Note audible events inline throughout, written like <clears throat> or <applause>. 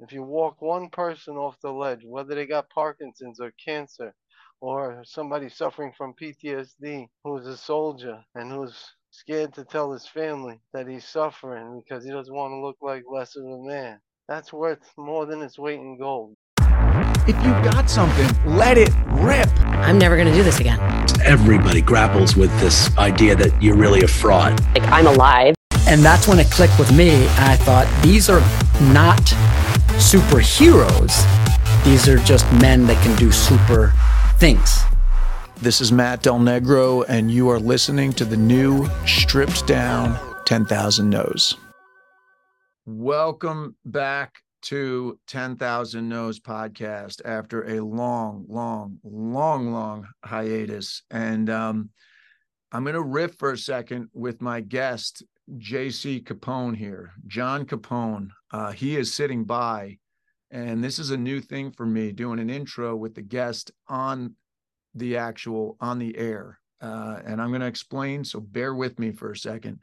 If you walk one person off the ledge, whether they got Parkinson's or cancer, or somebody suffering from PTSD who's a soldier and who's scared to tell his family that he's suffering because he doesn't want to look like less of a man. That's worth more than its weight in gold. If you got something, let it rip. I'm never going to do this again. Everybody grapples with this idea that you're really a fraud. Like, I'm alive. And that's when it clicked with me. I thought, these are not superheroes. These are just men that can do super things. This is Matt Del Negro, and you are listening to the new stripped down 10,000 No's. Welcome back to 10,000 No's podcast after a long, long, long, long hiatus. And um, I'm going to riff for a second with my guest, JC Capone here, John Capone. Uh, he is sitting by, and this is a new thing for me doing an intro with the guest on the actual on the air. Uh, and I'm going to explain, so bear with me for a second.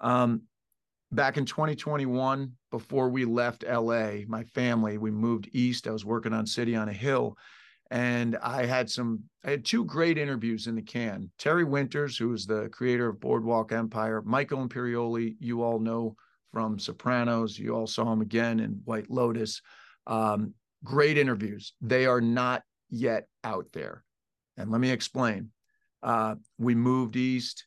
Um, back in 2021, before we left LA, my family, we moved east. I was working on City on a Hill. And I had some, I had two great interviews in the can. Terry Winters, who is the creator of Boardwalk Empire, Michael Imperioli, you all know from Sopranos. You all saw him again in White Lotus. Um, great interviews. They are not yet out there. And let me explain. Uh, we moved east.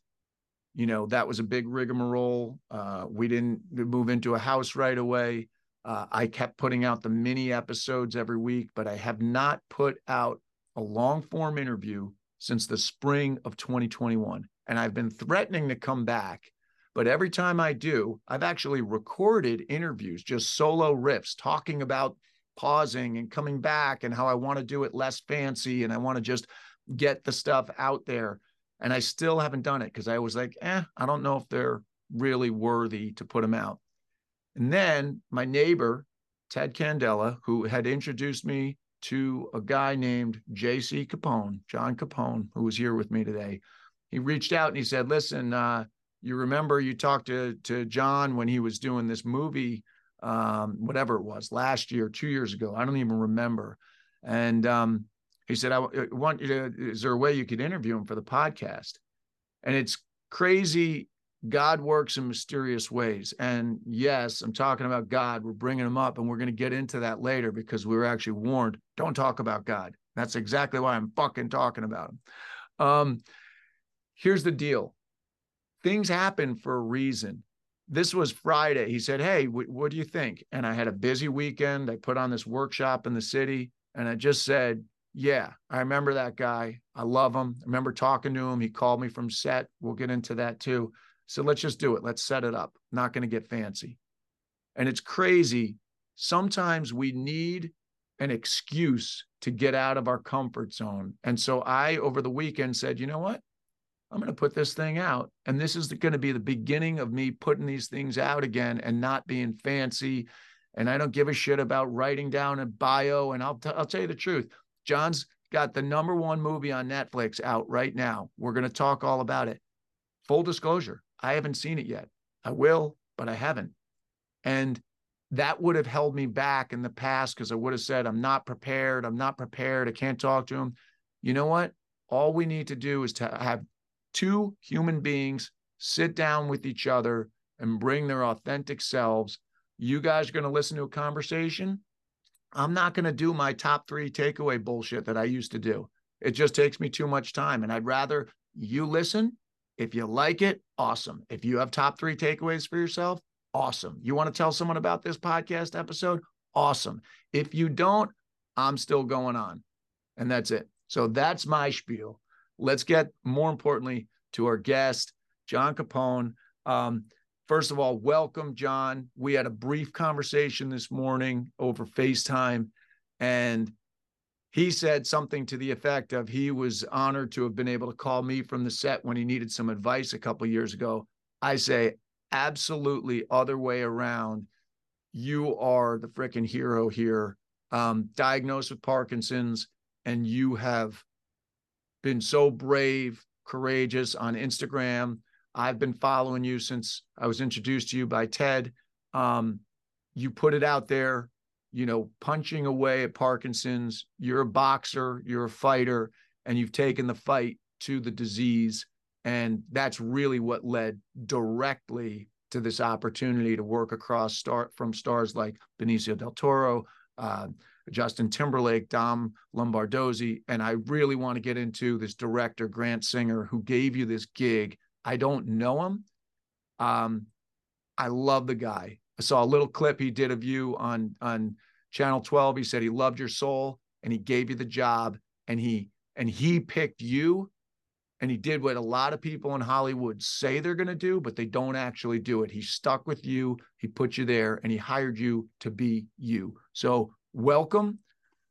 You know, that was a big rigmarole. Uh, we didn't move into a house right away. Uh, I kept putting out the mini episodes every week, but I have not put out a long form interview since the spring of 2021. And I've been threatening to come back. But every time I do, I've actually recorded interviews, just solo riffs, talking about pausing and coming back and how I want to do it less fancy and I want to just get the stuff out there. And I still haven't done it because I was like, eh, I don't know if they're really worthy to put them out. And then my neighbor, Ted Candela, who had introduced me to a guy named J.C. Capone, John Capone, who was here with me today, he reached out and he said, Listen, uh, you remember you talked to, to John when he was doing this movie, um, whatever it was, last year, two years ago. I don't even remember. And um, he said, I want you to, is there a way you could interview him for the podcast? And it's crazy. God works in mysterious ways. And yes, I'm talking about God. We're bringing him up and we're going to get into that later because we were actually warned don't talk about God. That's exactly why I'm fucking talking about him. Um, here's the deal things happen for a reason. This was Friday. He said, Hey, w- what do you think? And I had a busy weekend. I put on this workshop in the city and I just said, yeah, I remember that guy. I love him. I remember talking to him. He called me from set. We'll get into that too. So let's just do it. Let's set it up. Not going to get fancy. And it's crazy. Sometimes we need an excuse to get out of our comfort zone. And so I, over the weekend, said, you know what? I'm going to put this thing out. And this is going to be the beginning of me putting these things out again and not being fancy. And I don't give a shit about writing down a bio. And I'll, t- I'll tell you the truth. John's got the number one movie on Netflix out right now. We're going to talk all about it. Full disclosure, I haven't seen it yet. I will, but I haven't. And that would have held me back in the past because I would have said, I'm not prepared. I'm not prepared. I can't talk to him. You know what? All we need to do is to have two human beings sit down with each other and bring their authentic selves. You guys are going to listen to a conversation. I'm not going to do my top three takeaway bullshit that I used to do. It just takes me too much time. And I'd rather you listen. If you like it, awesome. If you have top three takeaways for yourself, awesome. You want to tell someone about this podcast episode? Awesome. If you don't, I'm still going on. And that's it. So that's my spiel. Let's get more importantly to our guest, John Capone. Um, First of all, welcome, John. We had a brief conversation this morning over FaceTime, and he said something to the effect of he was honored to have been able to call me from the set when he needed some advice a couple years ago. I say, absolutely, other way around. You are the freaking hero here, um, diagnosed with Parkinson's, and you have been so brave, courageous on Instagram I've been following you since I was introduced to you by Ted. Um, you put it out there. you know, punching away at Parkinson's. You're a boxer, you're a fighter, and you've taken the fight to the disease. And that's really what led directly to this opportunity to work across start from stars like Benicio del Toro, uh, Justin Timberlake, Dom Lombardozzi, and I really want to get into this director Grant Singer who gave you this gig. I don't know him. Um, I love the guy. I saw a little clip he did of you on on Channel 12. He said he loved your soul and he gave you the job and he and he picked you and he did what a lot of people in Hollywood say they're going to do, but they don't actually do it. He stuck with you, he put you there, and he hired you to be you. So, welcome.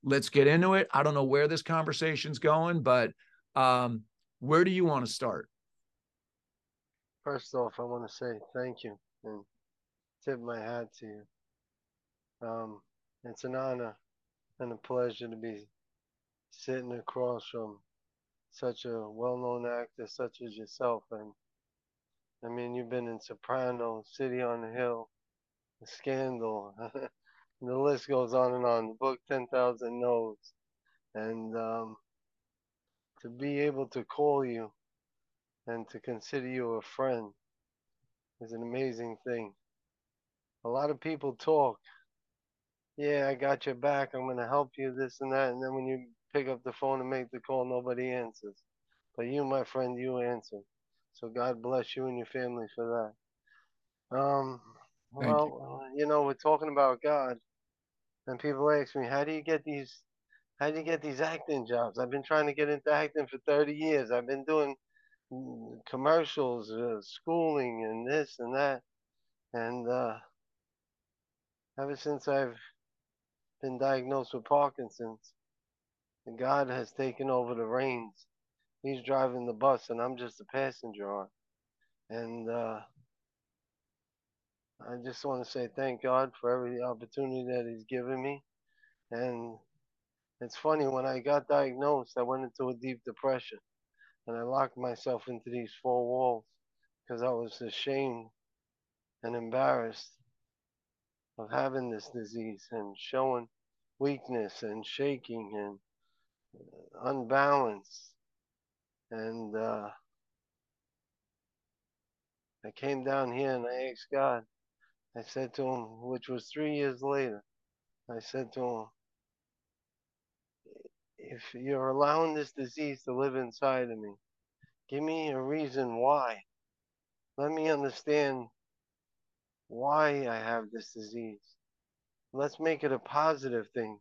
Let's get into it. I don't know where this conversation's going, but um, where do you want to start? First off, I want to say thank you and tip my hat to you. Um, it's an honor and a pleasure to be sitting across from such a well-known actor such as yourself. And I mean, you've been in Soprano, City on the Hill, Scandal. <laughs> the list goes on and on. The book 10,000 No's. And um, to be able to call you and to consider you a friend is an amazing thing. A lot of people talk. Yeah, I got your back. I'm going to help you, this and that. And then when you pick up the phone and make the call, nobody answers. But you, my friend, you answer. So God bless you and your family for that. Um, well, you. you know, we're talking about God, and people ask me, how do you get these? How do you get these acting jobs? I've been trying to get into acting for 30 years. I've been doing mm, commercials, uh, schooling, and this and that. And uh, ever since I've been diagnosed with Parkinson's, God has taken over the reins. He's driving the bus, and I'm just a passenger on. And uh, I just want to say thank God for every opportunity that He's given me. And it's funny, when I got diagnosed, I went into a deep depression. And I locked myself into these four walls because I was ashamed and embarrassed of having this disease and showing weakness and shaking and unbalanced. And uh, I came down here and I asked God, I said to him, which was three years later, I said to him, if you're allowing this disease to live inside of me, give me a reason why. Let me understand why I have this disease. Let's make it a positive thing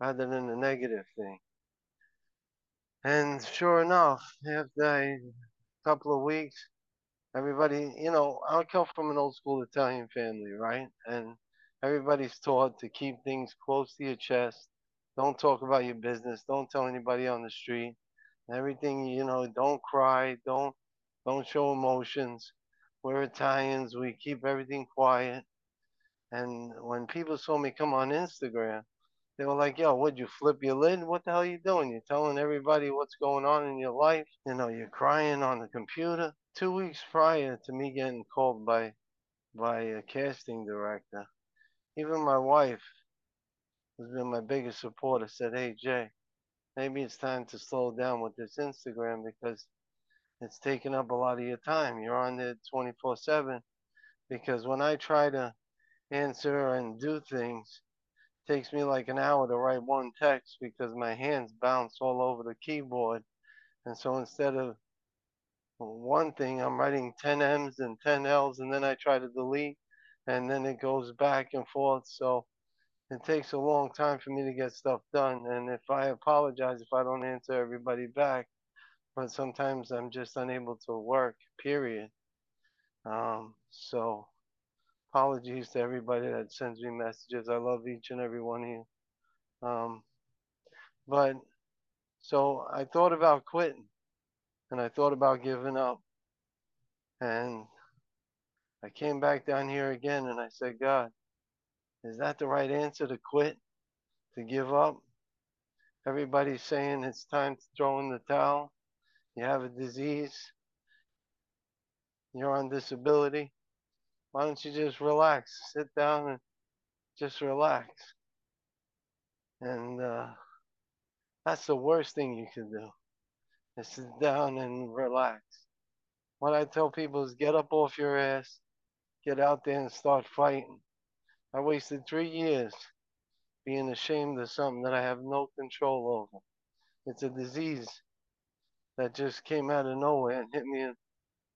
rather than a negative thing. And sure enough, after a couple of weeks, everybody, you know, I come from an old school Italian family, right? And everybody's taught to keep things close to your chest. Don't talk about your business. Don't tell anybody on the street. Everything, you know, don't cry. Don't don't show emotions. We're Italians. We keep everything quiet. And when people saw me come on Instagram, they were like, yo, would you flip your lid? What the hell are you doing? You're telling everybody what's going on in your life. You know, you're crying on the computer. Two weeks prior to me getting called by by a casting director, even my wife, who's been my biggest supporter, said, Hey Jay, maybe it's time to slow down with this Instagram because it's taking up a lot of your time. You're on there 24 7. Because when I try to answer and do things, It takes me like an hour to write one text because my hands bounce all over the keyboard. And so instead of one thing, I'm writing 10 M's and 10 L's, and then I try to delete, and then it goes back and forth. So it takes a long time for me to get stuff done. And if I apologize if I don't answer everybody back, but sometimes I'm just unable to work, period. Um, so apologies to everybody that sends me messages. I love each and every one of you. Um, but so I thought about quitting and I thought about giving up. And I came back down here again and I said, God, is that the right answer to quit? To give up? Everybody's saying it's time to throw in the towel. You have a disease. You're on disability. Why don't you just relax? Sit down and just relax. And uh, that's the worst thing you can do. Is sit down and relax. What I tell people is get up off your ass, get out there and start fighting. I wasted three years being ashamed of something that I have no control over. It's a disease that just came out of nowhere and hit me in,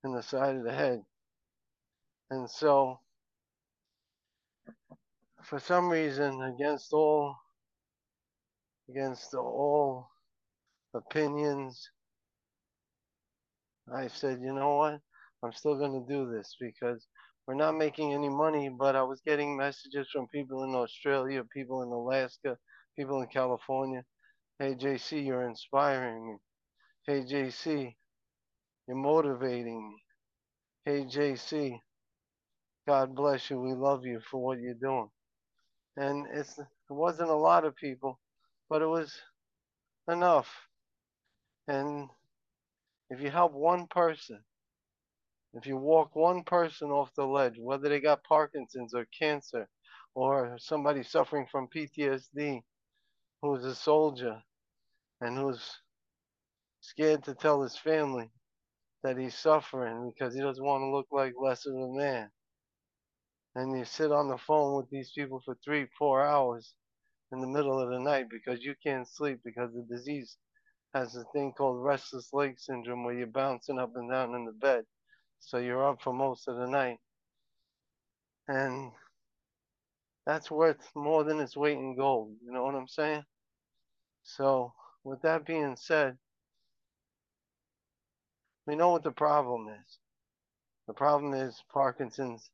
in the side of the head. And so, for some reason, against all against all opinions, I said, you know what? I'm still going to do this because we're not making any money, but I was getting messages from people in Australia, people in Alaska, people in California. Hey, JC, you're inspiring me. Hey, JC, you're motivating me. Hey, JC, God bless you. We love you for what you're doing. And it's, it wasn't a lot of people, but it was enough. And if you help one person, if you walk one person off the ledge, whether they got Parkinson's or cancer or somebody suffering from PTSD who's a soldier and who's scared to tell his family that he's suffering because he doesn't want to look like less of a man. And you sit on the phone with these people for three, four hours in the middle of the night because you can't sleep because the disease has a thing called restless leg syndrome where you're bouncing up and down in the bed. So you're up for most of the night. And that's worth more than its weight in gold. You know what I'm saying? So, with that being said, we know what the problem is. The problem is Parkinson's.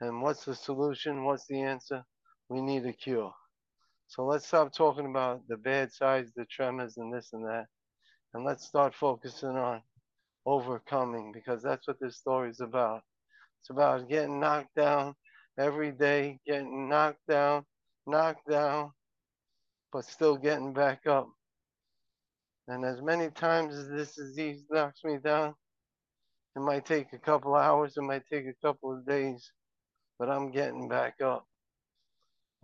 And what's the solution? What's the answer? We need a cure. So let's stop talking about the bad sides, the tremors, and this and that. And let's start focusing on overcoming because that's what this story is about. It's about getting knocked down every day, getting knocked down, knocked down, but still getting back up. And as many times as this disease knocks me down, it might take a couple hours, it might take a couple of days, but I'm getting back up.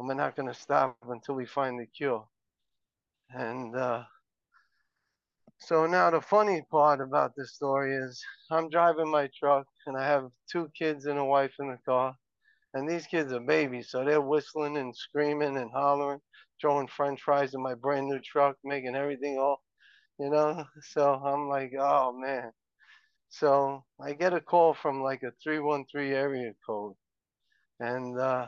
And we're not going to stop until we find the cure. And uh, so now the funny part about this story is I'm driving my truck and I have two kids and a wife in the car. And these kids are babies, so they're whistling and screaming and hollering, throwing french fries in my brand new truck, making everything all, you know. So I'm like, oh man. So I get a call from like a 313 area code. And uh,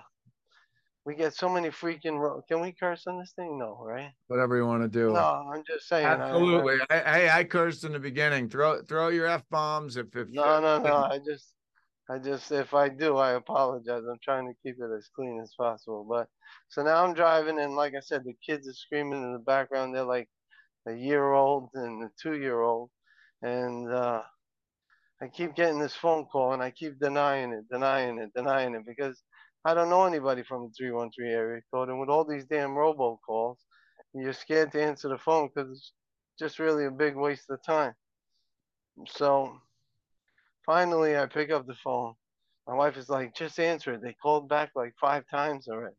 we get so many freaking. Ro- Can we curse on this thing? No, right? Whatever you want to do. No, I'm just saying. I- I- Absolutely. I, Hey, I cursed in the beginning. Throw throw your f bombs if if No, no, no. I just, I just, if I do, I apologize. I'm trying to keep it as clean as possible. But so now I'm driving, and like I said, the kids are screaming in the background. They're like a year old and a two year old, and uh, I keep getting this phone call, and I keep denying it, denying it, denying it because I don't know anybody from the 313 area code, and with all these damn robocalls, you're scared to answer the phone because it's just really a big waste of time. So finally, I pick up the phone. My wife is like, just answer it. They called back like five times already.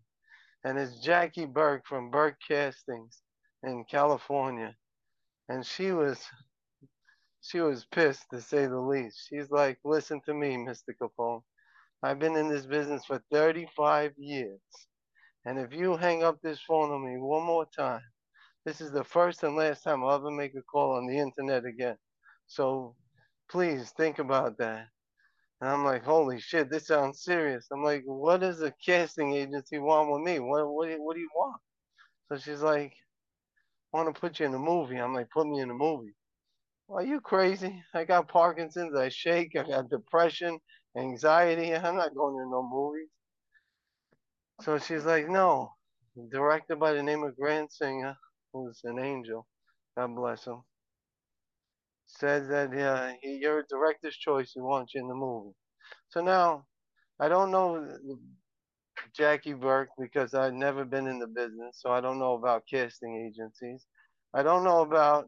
And it's Jackie Burke from Burke Castings in California. And she was she was pissed to say the least. She's like, listen to me, Mr. Capone. I've been in this business for 35 years. And if you hang up this phone on me one more time, this is the first and last time I'll ever make a call on the internet again. So please think about that. And I'm like, holy shit, this sounds serious. I'm like, what does a casting agency want with me? What what, what do you want? So she's like, want to put you in a movie. I'm like, put me in a movie. Are you crazy? I got Parkinson's, I shake, I got depression, anxiety. I'm not going to no movies. So she's like, no. Directed by the name of Grant Singer, who's an angel. God bless him. Says that uh, he- you're a director's choice. He wants you in the movie. So now, I don't know Jackie Burke because I've never been in the business, so I don't know about casting agencies. I don't know about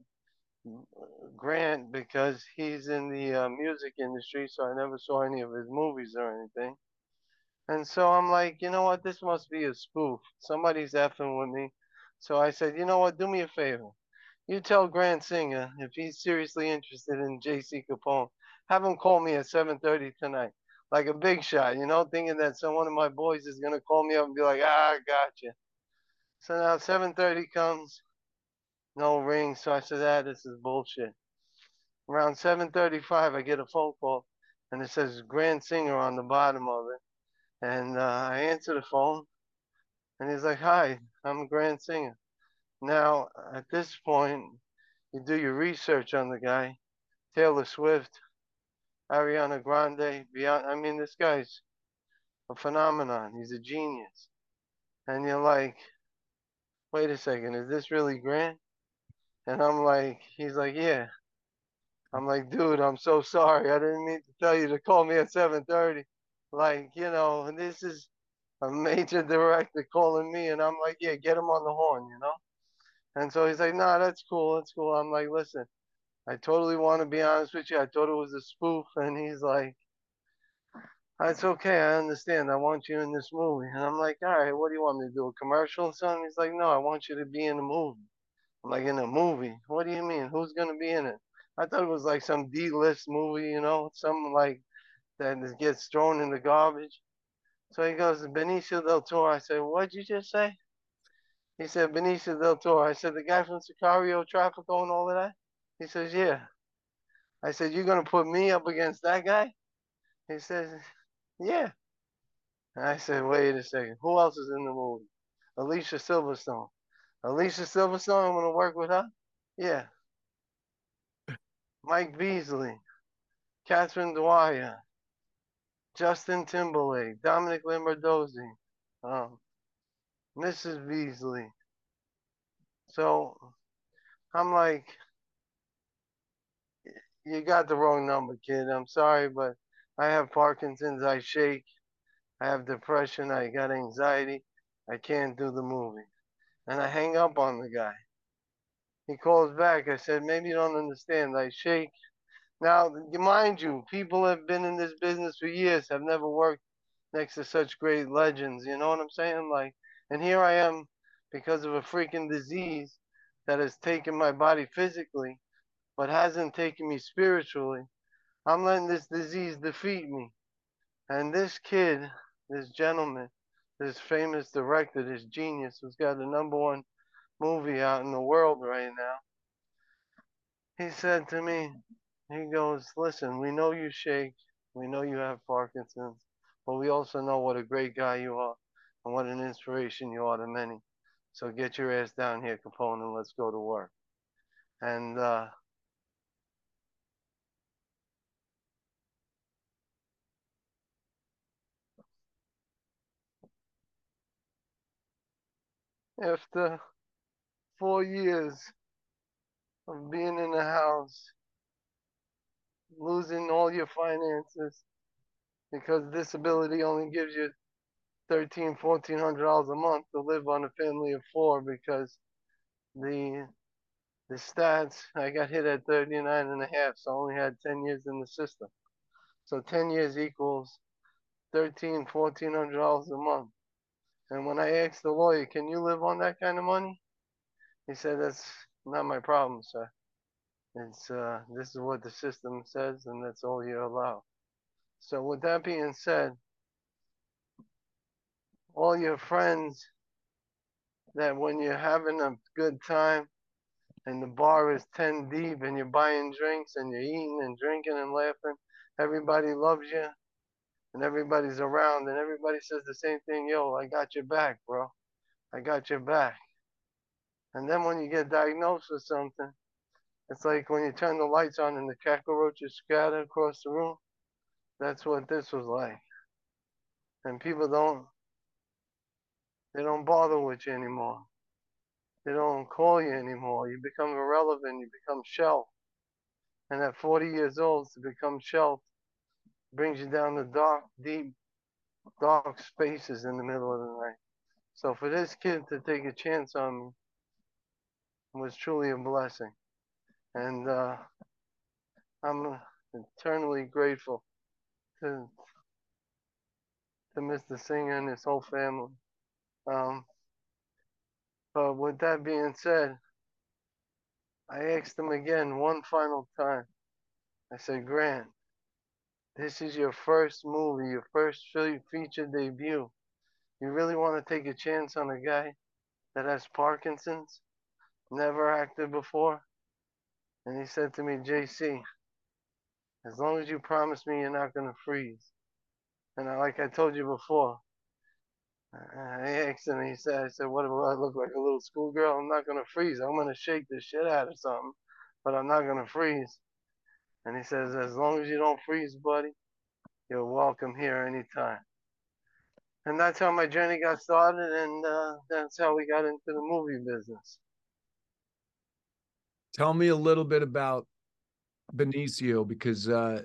Grant because he's in the uh, music industry, so I never saw any of his movies or anything. And so I'm like, you know what? This must be a spoof. Somebody's effing with me. So I said, you know what? Do me a favor. You tell Grant Singer if he's seriously interested in J.C. Capone, have him call me at 7:30 tonight, like a big shot, you know, thinking that some one of my boys is gonna call me up and be like, ah, I got you. So now 7:30 comes, no ring. So I said, ah, this is bullshit. Around 7:35, I get a phone call, and it says Grant Singer on the bottom of it, and uh, I answer the phone, and he's like, hi, I'm Grant Singer. Now, at this point, you do your research on the guy. Taylor Swift, Ariana Grande, Beyond. I mean, this guy's a phenomenon. He's a genius. And you're like, wait a second, is this really Grant? And I'm like, he's like, yeah. I'm like, dude, I'm so sorry. I didn't mean to tell you to call me at 7:30. Like, you know, this is a major director calling me, and I'm like, yeah, get him on the horn, you know. And so he's like, nah, that's cool, that's cool. I'm like, listen, I totally want to be honest with you. I thought it was a spoof, and he's like, it's okay, I understand. I want you in this movie. And I'm like, all right, what do you want me to do? A commercial or something? He's like, no, I want you to be in the movie. Like, in a movie? What do you mean? Who's gonna be in it? I thought it was like some D-list movie, you know, something like that gets thrown in the garbage. So he goes, Benicio del Toro. I said, what'd you just say? He said, Benicio del Toro. I said, the guy from Sicario, Trafico, and all of that? He says, yeah. I said, you're going to put me up against that guy? He says, yeah. I said, wait a second. Who else is in the movie? Alicia Silverstone. Alicia Silverstone, I'm going to work with her? Yeah. Mike Beasley, Catherine Dwyer, Justin Timberlake, Dominic Lombardozzi, um, Mrs. Beasley. So I'm like, you got the wrong number, kid. I'm sorry, but I have Parkinson's. I shake. I have depression. I got anxiety. I can't do the movie. And I hang up on the guy. He calls back. I said, maybe you don't understand. I shake. Now, mind you, people have been in this business for years, have never worked next to such great legends. You know what I'm saying? Like, and here I am because of a freaking disease that has taken my body physically, but hasn't taken me spiritually. I'm letting this disease defeat me. And this kid, this gentleman, this famous director, this genius who's got the number one movie out in the world right now, he said to me, he goes, Listen, we know you shake, we know you have Parkinson's, but we also know what a great guy you are and what an inspiration you are to many. So get your ass down here, Capone, and let's go to work. And uh, after four years of being in the house, losing all your finances because disability only gives you thirteen, fourteen hundred dollars a month to live on a family of four because the the stats I got hit at 39 and a half, so I only had 10 years in the system. So 10 years equals 13, 1400 dollars a month. And when I asked the lawyer, can you live on that kind of money? He said, that's not my problem, sir. It's uh, this is what the system says, and that's all you're allowed. So with that being said, all your friends that when you're having a good time and the bar is 10 deep and you're buying drinks and you're eating and drinking and laughing, everybody loves you and everybody's around and everybody says the same thing, yo, I got your back, bro. I got your back. And then when you get diagnosed with something, it's like when you turn the lights on and the cockroaches scatter across the room. That's what this was like. And people don't they don't bother with you anymore. They don't call you anymore. You become irrelevant. You become shelved. And at 40 years old, to become shelved brings you down the dark, deep, dark spaces in the middle of the night. So for this kid to take a chance on me was truly a blessing. And uh, I'm eternally grateful to to Mr. Singer and his whole family. Um, But with that being said, I asked him again one final time. I said, Grant, this is your first movie, your first feature debut. You really want to take a chance on a guy that has Parkinson's, never acted before? And he said to me, JC, as long as you promise me you're not going to freeze. And I, like I told you before, I asked him, he said, I said, what do I look like, a little schoolgirl? I'm not going to freeze. I'm going to shake the shit out of something, but I'm not going to freeze. And he says, as long as you don't freeze, buddy, you're welcome here anytime. And that's how my journey got started, and uh, that's how we got into the movie business. Tell me a little bit about Benicio because uh,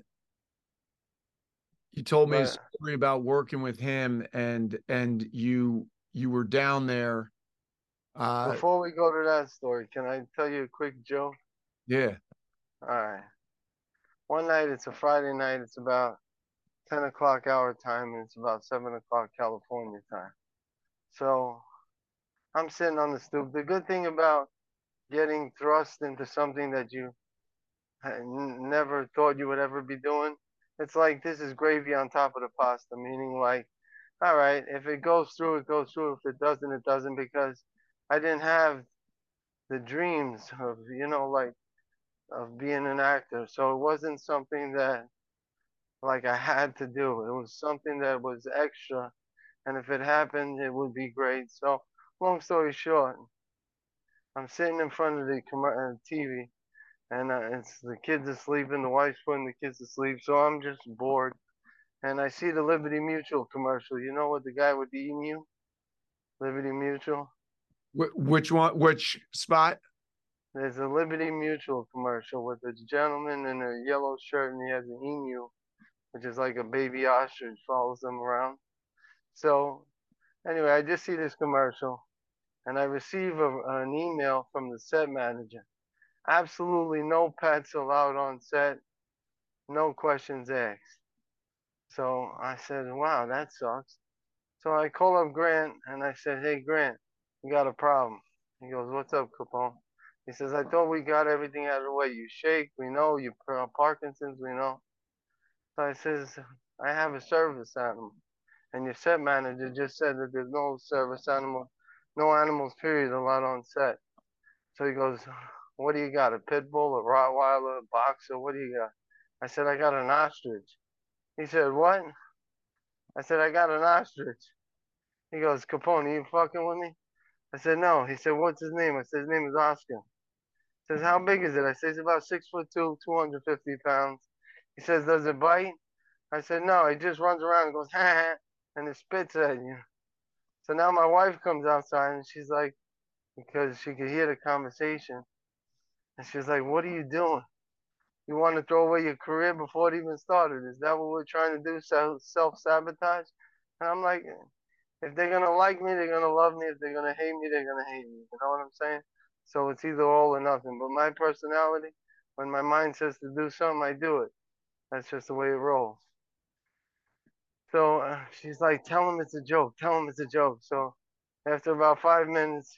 you told me a story about working with him, and and you you were down there. Uh, Before we go to that story, can I tell you a quick joke? Yeah. All right. One night, it's a Friday night. It's about 10 o'clock our time, and it's about 7 o'clock California time. So I'm sitting on the stoop. The good thing about getting thrust into something that you never thought you would ever be doing, it's like this is gravy on top of the pasta, meaning like, all right, if it goes through, it goes through. If it doesn't, it doesn't, because I didn't have the dreams of, you know, like, of being an actor. So it wasn't something that like I had to do. It was something that was extra, and if it happened, it would be great. So, long story short, I'm sitting in front of the uh, TV, and uh, it's the kids asleep, and the wife's putting the kids to sleep. So I'm just bored, and I see the Liberty Mutual commercial. You know what the guy with the emu? Liberty Mutual. Which one? Which spot? There's a Liberty Mutual commercial with a gentleman in a yellow shirt, and he has an emu which is like a baby ostrich follows them around. So anyway, I just see this commercial and I receive a, an email from the set manager. Absolutely no pets allowed on set, no questions asked. So I said, wow, that sucks. So I call up Grant and I said, hey, Grant, we got a problem. He goes, what's up, Capone? He says, I thought we got everything out of the way. You shake, we know. You Parkinson's, we know. So I says, I have a service animal. And your set manager just said that there's no service animal, no animals, period, allowed on set. So he goes, What do you got? A pit bull, a Rottweiler, a boxer? What do you got? I said, I got an ostrich. He said, What? I said, I got an ostrich. He goes, Capone, are you fucking with me? I said, No. He said, What's his name? I said, His name is Oscar. Says, How big is it? I said, He's about six foot two, 250 pounds. He says, Does it bite? I said, No, it just runs around and goes, ha <laughs> ha, and it spits at you. So now my wife comes outside and she's like, because she could hear the conversation. And she's like, What are you doing? You want to throw away your career before it even started? Is that what we're trying to do? Self sabotage? And I'm like, if they're gonna like me, they're gonna love me. If they're gonna hate me, they're gonna hate me. You know what I'm saying? So it's either all or nothing. But my personality, when my mind says to do something, I do it. That's just the way it rolls. So uh, she's like, tell him it's a joke. Tell him it's a joke. So after about five minutes,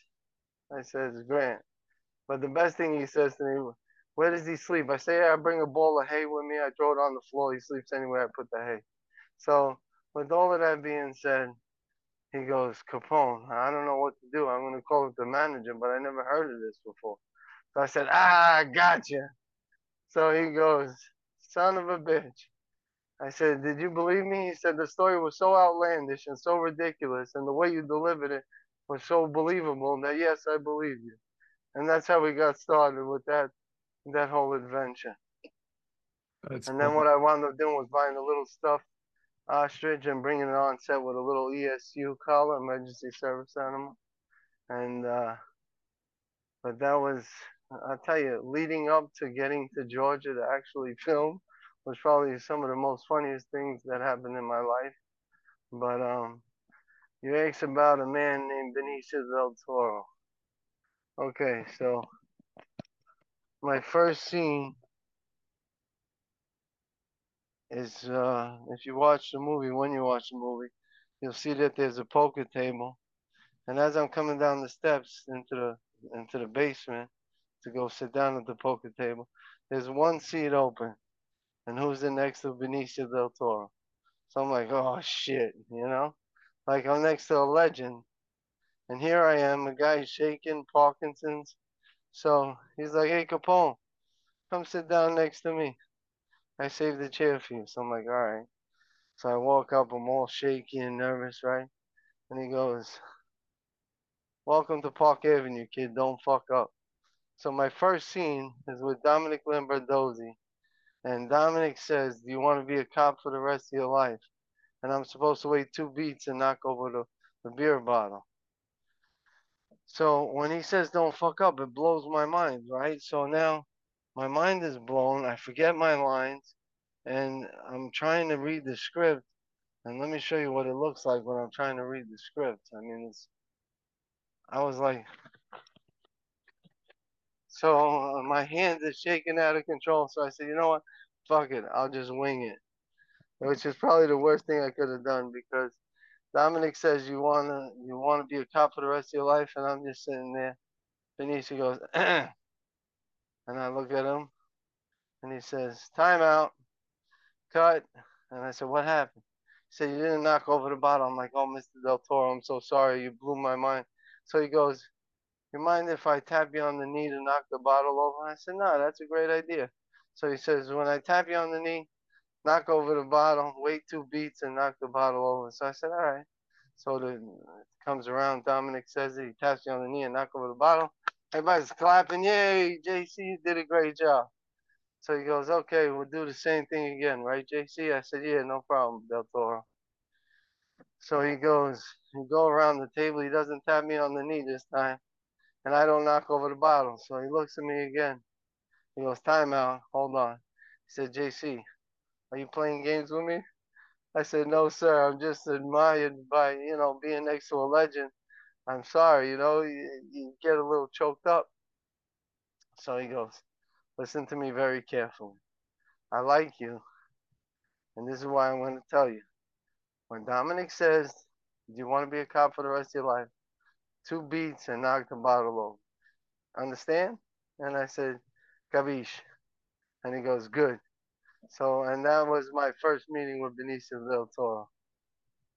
I says, Grant. But the best thing he says to me, where does he sleep? I say, I bring a ball of hay with me. I throw it on the floor. He sleeps anywhere I put the hay. So with all of that being said, he goes, Capone, I don't know what to do. I'm going to call up the manager, but I never heard of this before. So I said, ah, gotcha. So he goes, son of a bitch. I said, Did you believe me? He said, The story was so outlandish and so ridiculous, and the way you delivered it was so believable that yes, I believe you. And that's how we got started with that that whole adventure. That's and then what I wound up doing was buying a little stuffed ostrich and bringing it on set with a little ESU collar, emergency service animal. And uh, but that was I'll tell you, leading up to getting to Georgia to actually film was probably some of the most funniest things that happened in my life. But um, you asked about a man named Benicio del Toro. Okay, so my first scene is uh, if you watch the movie, when you watch the movie, you'll see that there's a poker table, And as I'm coming down the steps into the into the basement to go sit down at the poker table, there's one seat open. And who's in next to Benicio del Toro? So I'm like, oh shit, you know? Like I'm next to a legend. And here I am, a guy shaking Parkinson's. So he's like, hey Capone, come sit down next to me. I saved the chair for you. So I'm like, all right. So I walk up, I'm all shaky and nervous, right? And he goes, Welcome to Park Avenue, kid. Don't fuck up. So my first scene is with Dominic Lombardozzi. And Dominic says, Do you want to be a cop for the rest of your life? And I'm supposed to wait two beats and knock over the, the beer bottle. So when he says don't fuck up, it blows my mind, right? So now my mind is blown. I forget my lines and I'm trying to read the script. And let me show you what it looks like when I'm trying to read the script. I mean, it's, I was like, so uh, my hands are shaking out of control. So I said, you know what? Fuck it. I'll just wing it. Which is probably the worst thing I could have done because Dominic says you wanna you wanna be a cop for the rest of your life, and I'm just sitting there. Benicio goes, <clears throat> and I look at him, and he says, "Time out, cut." And I said, "What happened?" He said, "You didn't knock over the bottle." I'm like, "Oh, Mr. Del Toro, I'm so sorry. You blew my mind." So he goes, "You mind if I tap you on the knee to knock the bottle over?" I said, "No, that's a great idea." So he says, "When I tap you on the knee, knock over the bottle, wait two beats, and knock the bottle over." So I said, "All right." So the it comes around. Dominic says it. He taps you on the knee and knock over the bottle. Everybody's clapping. Yay, JC, did a great job. So he goes, okay, we'll do the same thing again, right, JC? I said, yeah, no problem, Del Toro. So he goes, he go around the table. He doesn't tap me on the knee this time, and I don't knock over the bottle. So he looks at me again. He goes, time out. Hold on. He said, JC, are you playing games with me? I said, no, sir. I'm just admired by, you know, being next to a legend. I'm sorry, you know, you, you get a little choked up. So he goes, listen to me very carefully. I like you. And this is why I'm going to tell you. When Dominic says, do you want to be a cop for the rest of your life? Two beats and knock the bottle over. Understand? And I said, Kavish. And he goes, good. So, and that was my first meeting with Benicio del Toro.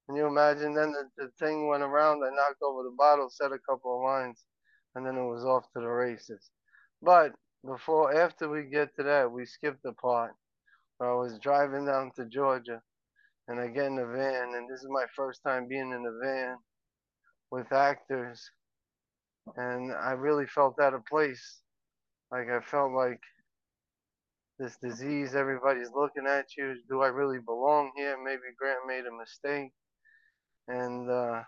Can you imagine? Then the, the thing went around. I knocked over the bottle, said a couple of lines, and then it was off to the races. But before, after we get to that, we skipped the part where I was driving down to Georgia, and I get in the van, and this is my first time being in a van with actors, and I really felt out of place. Like I felt like this disease, everybody's looking at you. Do I really belong here? Maybe Grant made a mistake. And uh,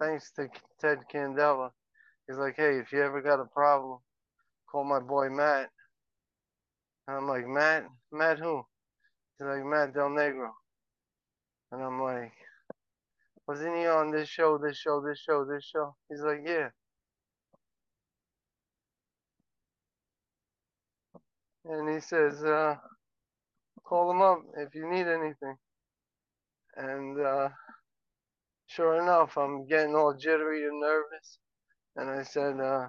thanks to Ted Candela, he's like, hey, if you ever got a problem, call my boy Matt. And I'm like, Matt? Matt who? He's like, Matt Del Negro. And I'm like, wasn't he on this show, this show, this show, this show? He's like, yeah. And he says, uh, call him up if you need anything. And uh, sure enough, I'm getting all jittery and nervous. And I said, uh,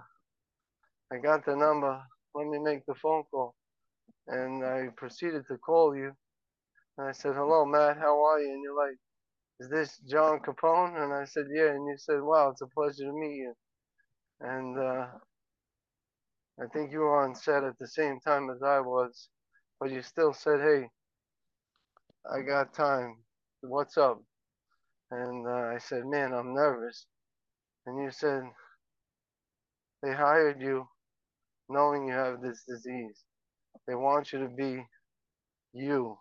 I got the number. Let me make the phone call. And I proceeded to call you. And I said, hello, Matt, how are you? And you're like, is this John Capone? And I said, yeah. And you said, wow, it's a pleasure to meet you. And uh, I think you were on set at the same time as I was, but you still said, hey, I got time. What's up? And uh, I said, man, I'm nervous. And you said, they hired you knowing you have this disease. They want you to be you.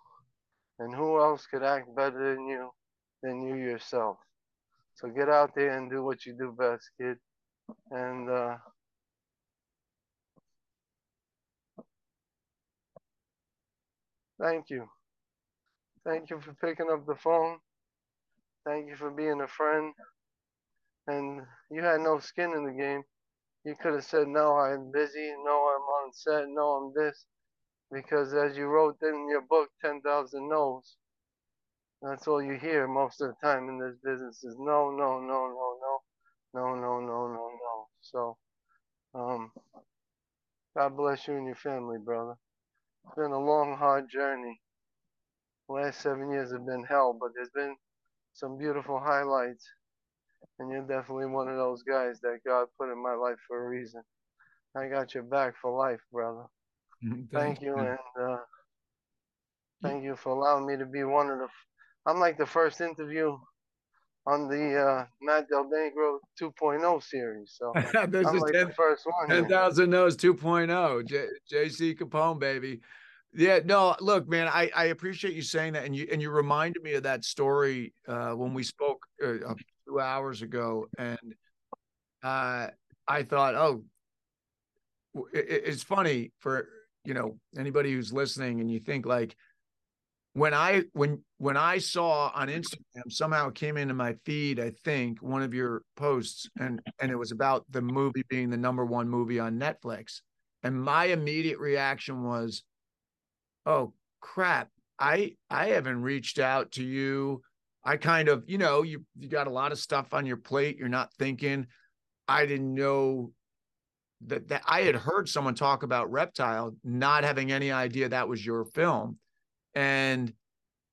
And who else could act better than you than you yourself? So get out there and do what you do best, kid. And uh, thank you. Thank you for picking up the phone. Thank you for being a friend. And you had no skin in the game. You could have said, no, I'm busy. No, I'm on set. No, I'm this. Because as you wrote in your book, 10,000 no's. That's all you hear most of the time in this business is no, no, no, no, no. No, no, no, no, no. So, um, God bless you and your family, brother. It's been a long, hard journey. The last seven years have been hell, but there's been some beautiful highlights. And you're definitely one of those guys that God put in my life for a reason. I got your back for life, brother. <laughs> Thank you, and uh, thank you for allowing me to be one of the. I'm like the first interview on the uh, Matt Del Negro 2.0 series, so <laughs> this I'm is like 10 the first one. 10,000 No's 2.0, J- JC Capone, baby. Yeah, no, look, man, I, I appreciate you saying that. And you, and you reminded me of that story uh, when we spoke uh, two hours ago. And uh, I thought, oh, it, it- it's funny for, you know, anybody who's listening and you think like, when I when when I saw on Instagram somehow it came into my feed, I think one of your posts, and and it was about the movie being the number one movie on Netflix, and my immediate reaction was, "Oh crap! I I haven't reached out to you. I kind of you know you you got a lot of stuff on your plate. You're not thinking. I didn't know." That, that I had heard someone talk about Reptile, not having any idea that was your film and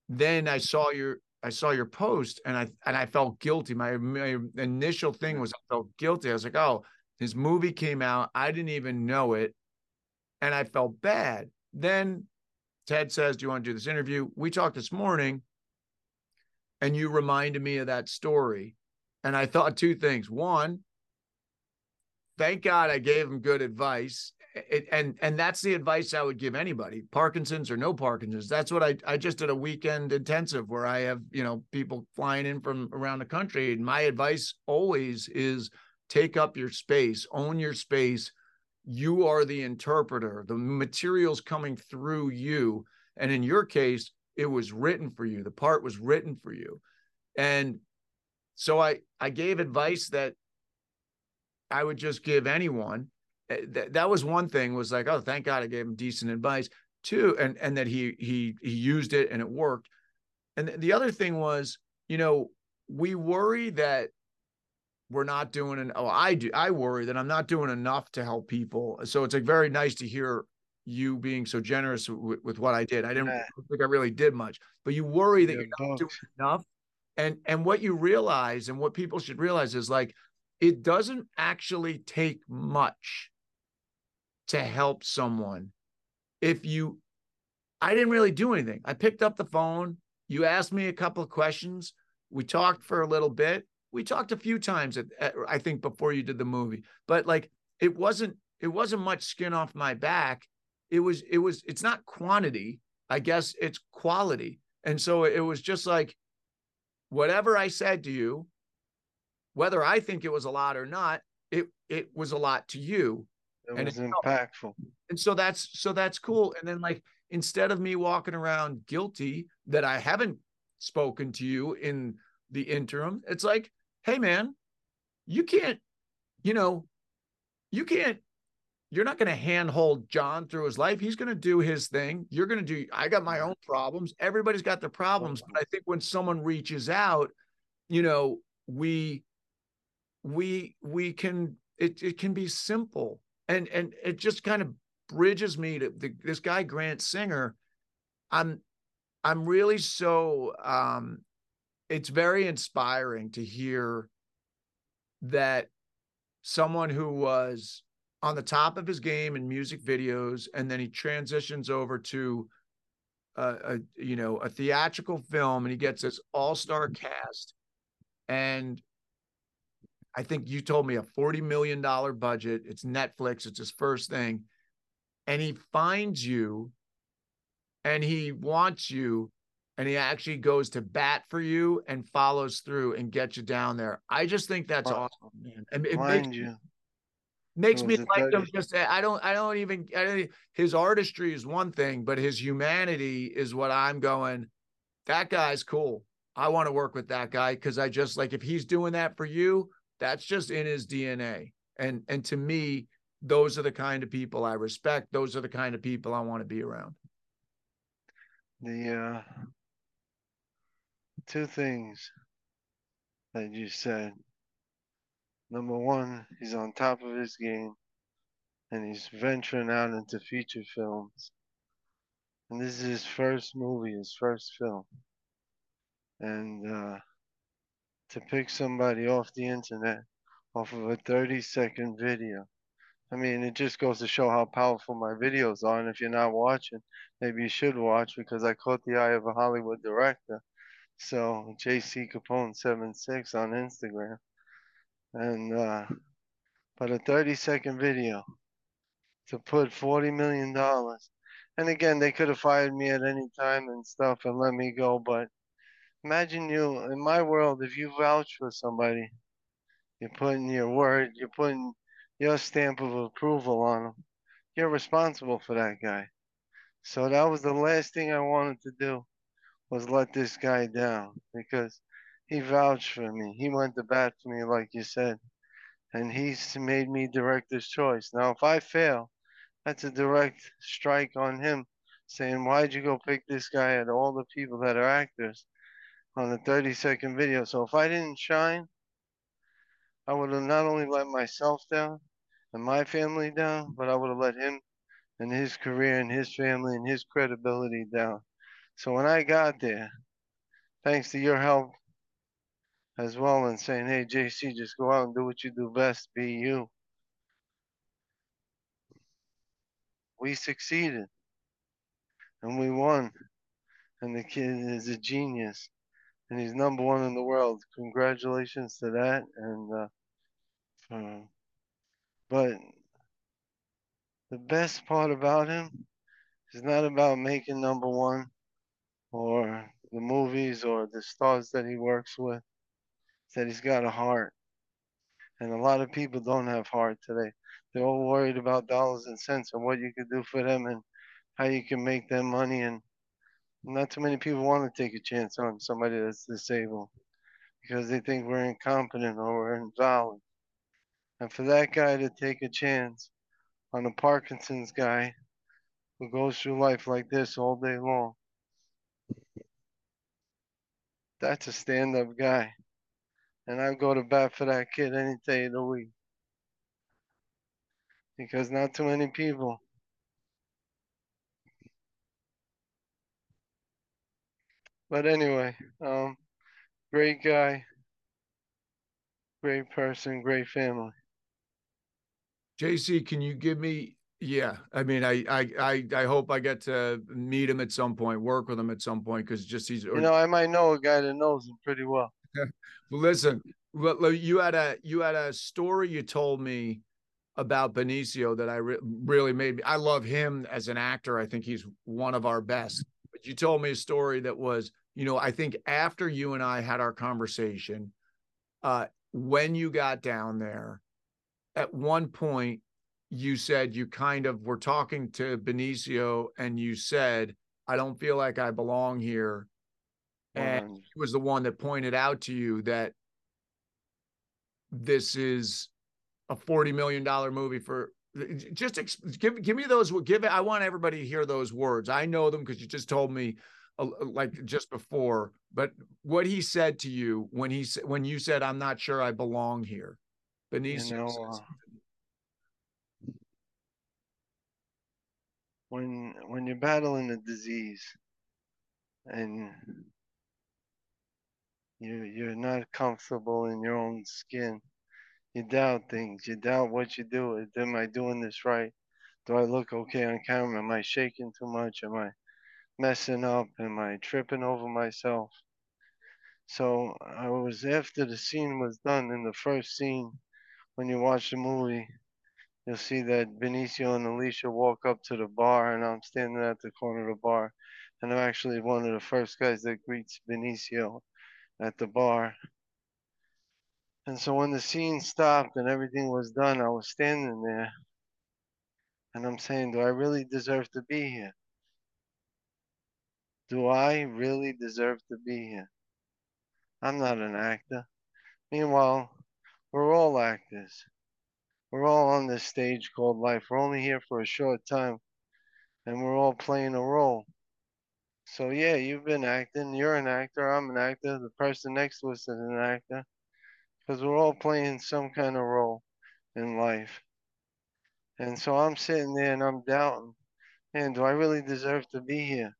then I saw your I saw your post and I and I felt guilty. My, my initial thing was I felt guilty. I was like, oh, this movie came out. I didn't even know it. And I felt bad. Then Ted says, Do you want to do this interview? We talked this morning and you reminded me of that story. And I thought two things. One, thank God I gave him good advice. It, and and that's the advice I would give anybody, Parkinson's or no Parkinson's. That's what I I just did a weekend intensive where I have you know people flying in from around the country. And my advice always is take up your space, own your space. You are the interpreter. The material's coming through you, and in your case, it was written for you. The part was written for you, and so I I gave advice that I would just give anyone. Uh, That, that was one thing was like, oh, thank God I gave him decent advice. Two, and and that he he he used it and it worked. And the other thing was, you know, we worry that we're not doing an oh, I do I worry that I'm not doing enough to help people. So it's like very nice to hear you being so generous with, with what I did. I didn't Yeah. think I really did much, but you worry that Yeah, you're not doing enough. And and what you realize and what people should realize is like it doesn't actually take much to help someone if you I didn't really do anything. I picked up the phone, you asked me a couple of questions, we talked for a little bit. We talked a few times at, at- I think before you did the movie. But like it wasn't it wasn't much skin off my back. It was it was it's not quantity. I guess it's quality. And so it was just like whatever I said to you, whether I think it was a lot or not, it it was a lot to you. It and was it- impactful. And so that's so that's cool. And then like instead of me walking around guilty that I haven't spoken to you in the interim, it's like, hey man, you can't, you know, you can't you're not going to handhold John through his life. He's going to do his thing. You're going to do, I got my own problems. Everybody's got their problems. But I think when someone reaches out, you know, we, we, we can, it, it can be simple. And, and it just kind of bridges me to the, this guy, Grant Singer. I'm, I'm really so, um, it's very inspiring to hear that someone who was on the top of his game in music videos and then he transitions over to a, a you know a theatrical film and he gets this all-star mm-hmm. cast and i think you told me a 40 million dollar budget it's netflix it's his first thing and he finds you and he wants you and he actually goes to bat for you and follows through and gets you down there. I just think that's Wow. awesome man. And it makes you, makes me like him just i don't i don't even I don't, his artistry is one thing but his humanity is what i'm going that guy's cool. I want to work with that guy because i just like if he's doing that for you that's just in his dna and and to me those are the kind of people i respect. Those are the kind of people i want to be around. The uh, two things that you said Number one, he's on top of his game and he's venturing out into feature films. And this is his first movie, his first film. And uh, to pick somebody off the internet, off of a 30 second video, I mean, it just goes to show how powerful my videos are. And if you're not watching, maybe you should watch because I caught the eye of a Hollywood director. So, JC Capone 76 on Instagram. And, uh, but a 30 second video to put $40 million. And again, they could have fired me at any time and stuff and let me go. But imagine you, in my world, if you vouch for somebody, you're putting your word, you're putting your stamp of approval on them. You're responsible for that guy. So that was the last thing I wanted to do was let this guy down because he vouched for me. He went to bat for me, like you said, and he's made me director's choice. Now, if I fail, that's a direct strike on him, saying, "Why'd you go pick this guy at all the people that are actors on a 30-second video?" So if I didn't shine, I would have not only let myself down and my family down, but I would have let him and his career and his family and his credibility down. So when I got there, thanks to your help as well in saying, hey, JC, just go out and do what you do best, be you. We succeeded and we won. And the kid is a genius and he's number one in the world. Congratulations to that. And, uh, for, but the best part about him is not about making number one or the movies or the stars that he works with. That he's got a heart. And a lot of people don't have heart today. They're all worried about dollars and cents and what you can do for them and how you can make them money. And not too many people want to take a chance on somebody that's disabled because they think we're incompetent or we're invalid. And for that guy to take a chance on a Parkinson's guy who goes through life like this all day long, that's a stand up guy. And I go to bat for that kid any day of the week. Because not too many people But anyway, um, great guy, great person, great family. JC, can you give me? Yeah, I mean, I I I, I hope I get to meet him at some point, work with him at some point, because just he's. You know, I might know a guy that knows him pretty well. <laughs> listen, you had a you had a story you told me about Benicio that I re- really made me. I love him as an actor. I think he's one of our best. But you told me a story that was, you know, I think after you and I had our conversation, uh, when you got down there, at one point you said you kind of were talking to Benicio and you said, I don't feel like I belong here. And he was the one that pointed out to you that this is a $40 million movie for just give give me those give it i want everybody to hear those words. I know them because you just told me uh, like just before but what he said to you when he when you said i'm not sure i belong here Benicio you know, uh, when when you're battling a disease and you you're not comfortable in your own skin you doubt things you doubt what you do am i doing this right? Do i look okay on camera? Am i shaking too much? Am i messing up? Am i tripping over myself? So i was after the scene was done in the first scene when you watch the movie you'll see that Benicio and Alicia walk up to the bar, and I'm standing at the corner of the bar, and I'm actually one of the first guys that greets Benicio at the bar. And so when the scene stopped and everything was done, I was standing there, and I'm saying, do I really deserve to be here? Do I really deserve to be here? I'm not an actor. Meanwhile, we're all actors. We're all on this stage called life. We're only here for a short time and we're all playing a role. So yeah, you've been acting. You're an actor. I'm an actor. The person next to us is an actor. because we're all playing some kind of role in life. And so I'm sitting there and I'm doubting, man, do I really deserve to be here?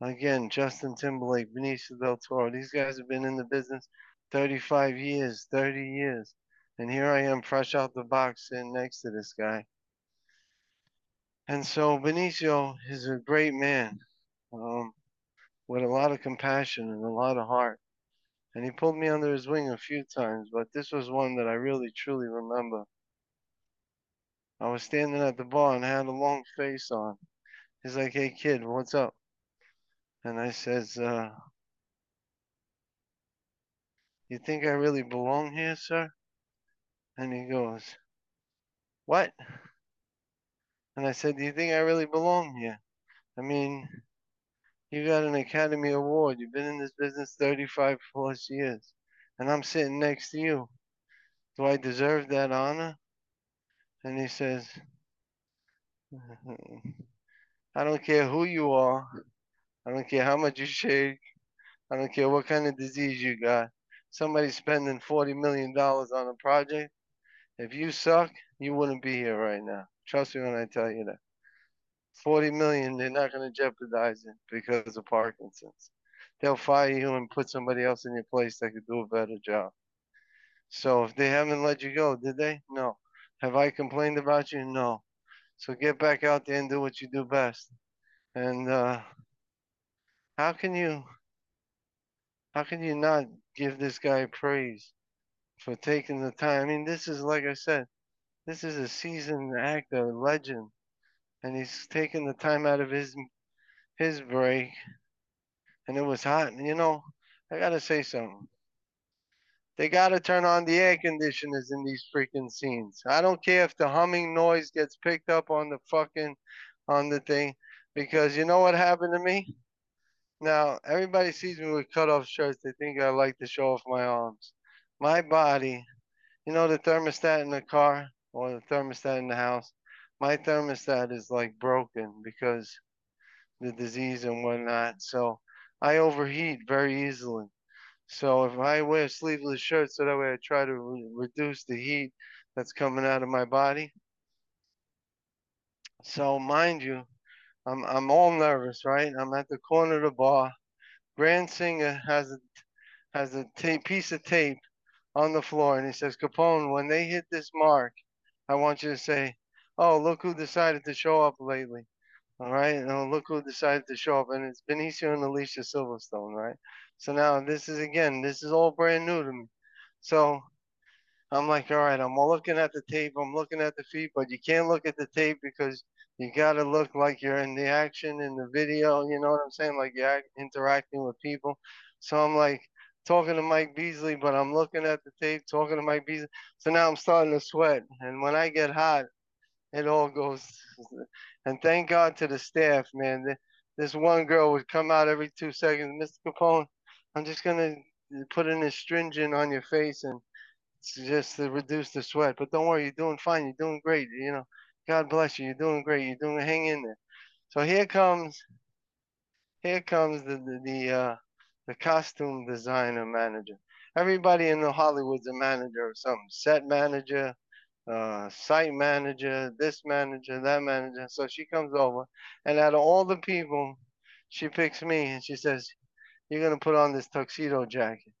Again, Justin Timberlake, Benicio del Toro, these guys have been in the business 35 years, 30 years. And here I am, fresh out the box, sitting next to this guy. And so Benicio is a great man um, with a lot of compassion and a lot of heart. And he pulled me under his wing a few times, but this was one that I really truly remember. I was standing at the bar and I had a long face on. He's like, hey kid, what's up? And I says, uh, you think I really belong here, sir? And he goes, what? And I said, do you think I really belong here? I mean, you got an Academy Award. You've been in this business 35 plus years. And I'm sitting next to you. Do I deserve that honor? And he says, I don't care who you are. I don't care how much you shake. I don't care what kind of disease you got. Somebody spending $40 million on a project. If you suck, you wouldn't be here right now. Trust me when I tell you that. 40 million, they're not going to jeopardize it because of Parkinson's. They'll fire you and put somebody else in your place that could do a better job. So if they haven't let you go, did they? No. Have I complained about you? No. So get back out there and do what you do best. And uh, how can you how can you not give this guy praise for taking the time? I mean, this is like I said, this is a seasoned actor, legend, and he's taking the time out of his his break. And it was hot. And you know, I gotta say something. They gotta turn on the air conditioners in these freaking scenes. I don't care if the humming noise gets picked up on the fucking on the thing, because you know what happened to me? Now everybody sees me with cut off shirts. They think I like to show off my arms. My body, you know, the thermostat in the car or the thermostat in the house. My thermostat is like broken because the disease and whatnot. So I overheat very easily. So if I wear sleeveless shirts, so that way I try to re reduce the heat that's coming out of my body. So mind you, I'm I'm all nervous, right? I'm at the corner of the bar. Grant Singer has a has a tape, piece of tape on the floor, and he says, Capone, when they hit this mark, I want you to say, "Oh, look who decided to show up lately." All right, and oh, look who decided to show up, and it's Benicio and Alicia Silverstone, right? So now this is again, this is all brand new to me. So I'm like, all right, I'm looking at the tape, I'm looking at the feet, but you can't look at the tape because you got to look like you're in the action in the video. You know what I'm saying? Like you're interacting with people. So I'm like talking to Mike Beasley, but I'm looking at the tape, talking to Mike Beasley. So now I'm starting to sweat, and when I get hot, it all goes. And thank God to the staff, man. This one girl would come out every two seconds. Mr. Capone, I'm just gonna put an astringent on your face and just to reduce the sweat. But don't worry, you're doing fine. You're doing great. You know, God bless you. You're doing great. You're doing. Hang in there. So here comes, here comes the the the, uh, the costume designer manager. Everybody in the Hollywood's a manager or something. Set manager, uh, site manager, this manager, that manager. So she comes over, and out of all the people, she picks me and she says, "You're gonna put on this tuxedo jacket."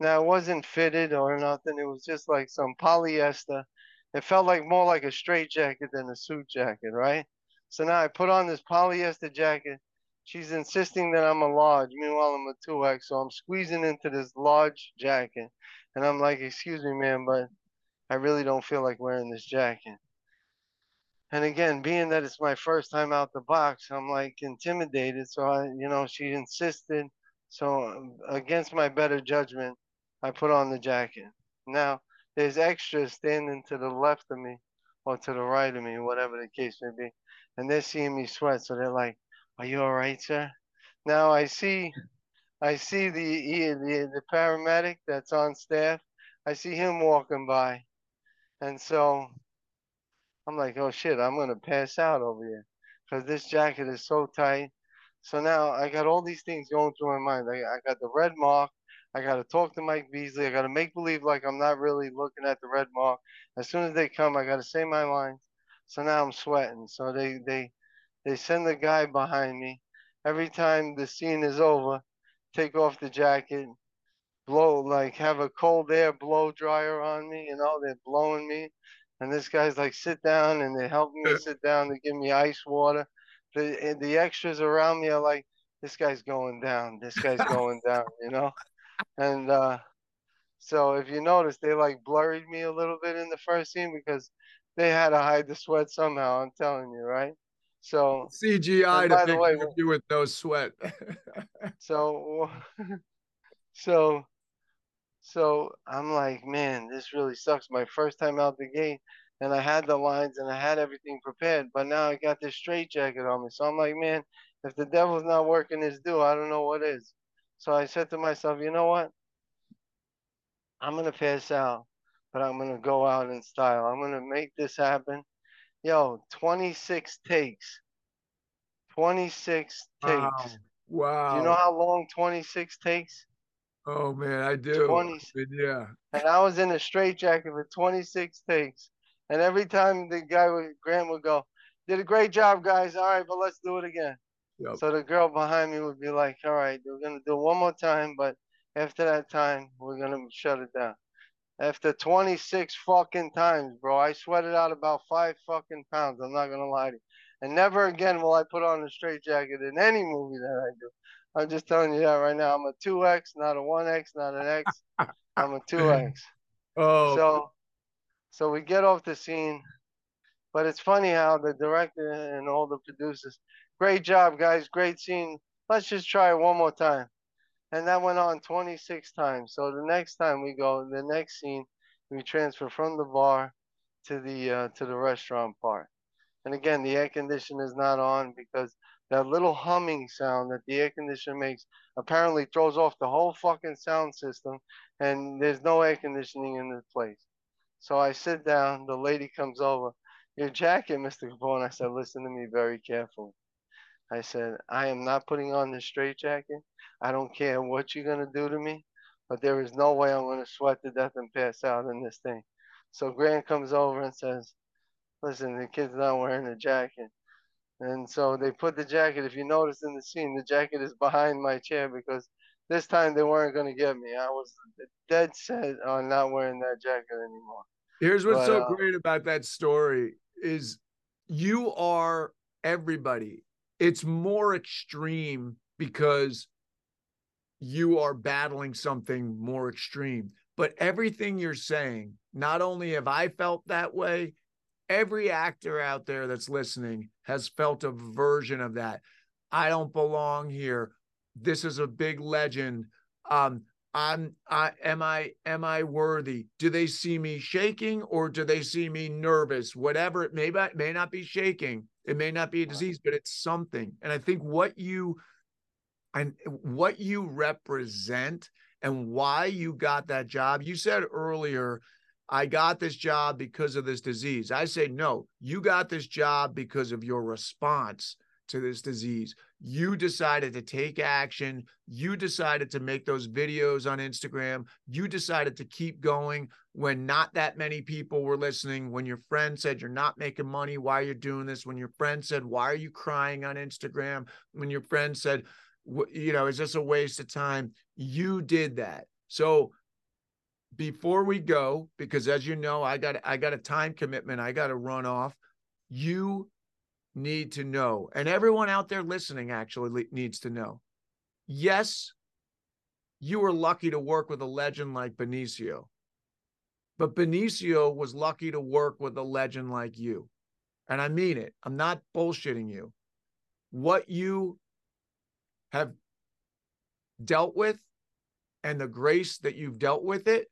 Now it wasn't fitted or nothing. It was just like some polyester. It felt like more like a straight jacket than a suit jacket, right? So now I put on this polyester jacket. She's insisting that I'm a large. Meanwhile, I'm a 2X. So I'm squeezing into this large jacket. And I'm like, excuse me, man, but I really don't feel like wearing this jacket. And again, being that it's my first time out the box, I'm like intimidated. So I, you know, she insisted. So um, against my better judgment, I put on the jacket. Now, there's extras standing to the left of me or to the right of me, whatever the case may be. And they're seeing me sweat. So they're like, are you all right, sir? Now I see, I see the, the, the paramedic that's on staff. I see him walking by. And so I'm like, oh shit, I'm to pass out over here because this jacket is so tight. So now I got all these things going through my mind. I, I got the red mark. I got to talk to Mike Beasley. I got to make believe like I'm not really looking at the red mark. As soon as they come, I got to say my lines. So now I'm sweating. So they they they send the guy behind me. Every time the scene is over, take off the jacket, blow like have a cold air blow dryer on me. You know, they're blowing me. And this guy's like, sit down, and they're helping me sit down. They give me ice water. The the extras around me are like, this guy's going down. This guy's <laughs> going down. You know, and uh, so if you notice, they like blurred me a little bit in the first scene because they had to hide the sweat somehow. I'm telling you, right? So CGI to the way, you with no sweat. <laughs> so <laughs> so so I'm like, man, this really sucks. My first time out the gate, and I had the lines and I had everything prepared, but now I got this straight jacket on me. So I'm like, man, if the devil's not working his due, I don't know what is. So I said to myself, you know what? I'm gonna pass out, but I'm gonna go out in style. I'm gonna make this happen. Yo, 26 takes. 26 takes. wow. Wow. Do you know how long 26 takes? oh man, I do. 20 yeah. And I was in a straitjacket for 26 takes. And every time the guy would, Grant would go, did a great job, guys. All right, but let's do it again. Yep. So the girl behind me would be like, all right, we're going to do it one more time, but after that time, we're going to shut it down. After 26 fucking times, bro, I sweated out about five fucking pounds. I'm not going to lie to you. And never again will I put on a straitjacket in any movie that I do. I'm just telling you that right now. I'm a 2X, not a 1X, not an X. <laughs> I'm a 2X. Oh, So, so we get off the scene, but it's funny how the director and all the producers, great job, guys, great scene. Let's just try it one more time, and that went on 26 times. So the next time we go, the next scene, we transfer from the bar to the uh, to the restaurant part. And again, the air conditioner is not on because that little humming sound that the air conditioner makes apparently throws off the whole fucking sound system, and there's no air conditioning in the place. So I sit down, the lady comes over. Your jacket, Mr. Capone. I said, listen to me very carefully. I said, I am not putting on this straitjacket. I don't care what you're gonna do to me, but there is no way I'm gonna sweat to death and pass out in this thing. So Grant comes over and says, Listen, the kid's not wearing a jacket. And so they put the jacket, if you notice in the scene, the jacket is behind my chair because this time they weren't gonna get me. I was dead set on not wearing that jacket anymore. Here's what's But, so uh, great about that story is you are everybody. It's more extreme because you are battling something more extreme. But everything you're saying, not only have I felt that way, every actor out there that's listening has felt a version of that. I don't belong here. This is a big legend. Um, I'm I am I am I worthy? Do they see me shaking or do they see me nervous? Whatever it may it may not be shaking. It may not be a disease, but it's something. And I think what you and what you represent and why you got that job. You said earlier, I got this job because of this disease. I say no, you got this job because of your response to this disease. You decided to take action. You decided to make those videos on Instagram. You decided to keep going when not that many people were listening. When your friend said, You're not making money. Why are you doing this? When your friend said, Why are you crying on Instagram? When your friend said, You know, is this a waste of time? You did that. So, before we go because as you know i got i got a time commitment i got to run off you need to know and everyone out there listening actually needs to know. Yes you were lucky to work with a legend like benicio but benicio was lucky to work with a legend like you. And i mean it i'm not bullshitting you. What you have dealt with and the grace that you've dealt with it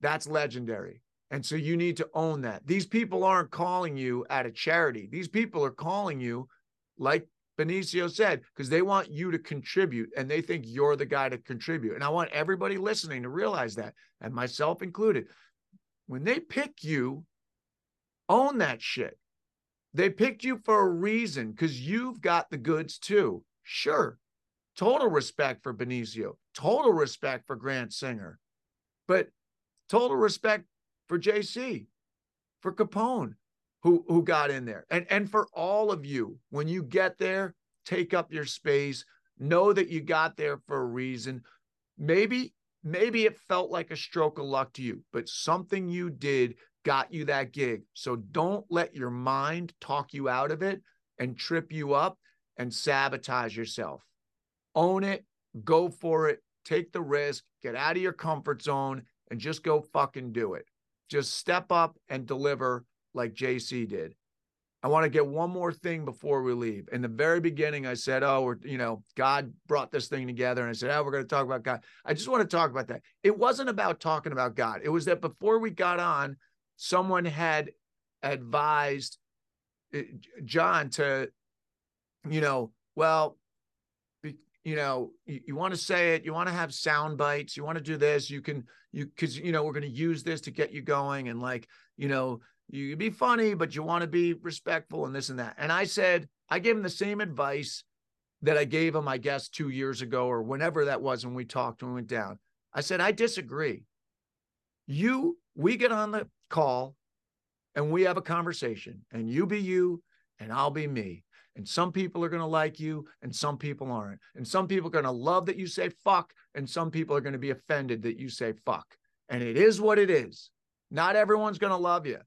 that's legendary. And so you need to own that. These people aren't calling you at a charity. These people are calling you, like Benicio said, because they want you to contribute and they think you're the guy to contribute. And I want everybody listening to realize that, and myself included. When they pick you, own that shit. They picked you for a reason because you've got the goods too. Sure, total respect for Benicio, total respect for Grant Singer, but total respect for JC, for Capone, who who got in there, and and for all of you. When you get there, take up your space. Know that you got there for a reason. Maybe maybe it felt like a stroke of luck to you, but something you did got you that gig. So don't let your mind talk you out of it and trip you up and sabotage yourself. Own it, go for it, take the risk, get out of your comfort zone, and just go fucking do it. Just step up and deliver like JC did. I want to get one more thing before we leave. In the very beginning, I said, Oh, we're, you know, God brought this thing together. And I said, Oh, we're going to talk about God. I just want to talk about that. It wasn't about talking about God. It was that before we got on, someone had advised eh, John to, you know, well, you know, you, you want to say it, you want to have sound bites, you want to do this, you can, you, cause, you know, we're going to use this to get you going. And like, you know, you be funny, but you want to be respectful and this and that. And I said, I gave him the same advice that I gave him, I guess, two years ago or whenever that was when we talked when we went down. I said, I disagree. You, we get on the call and we have a conversation, and you be you, and I'll be me. And some people are going to like you, and some people aren't. And some people are going to love that you say fuck, and some people are going to be offended that you say fuck. And it is what it is. Not everyone's going to love you.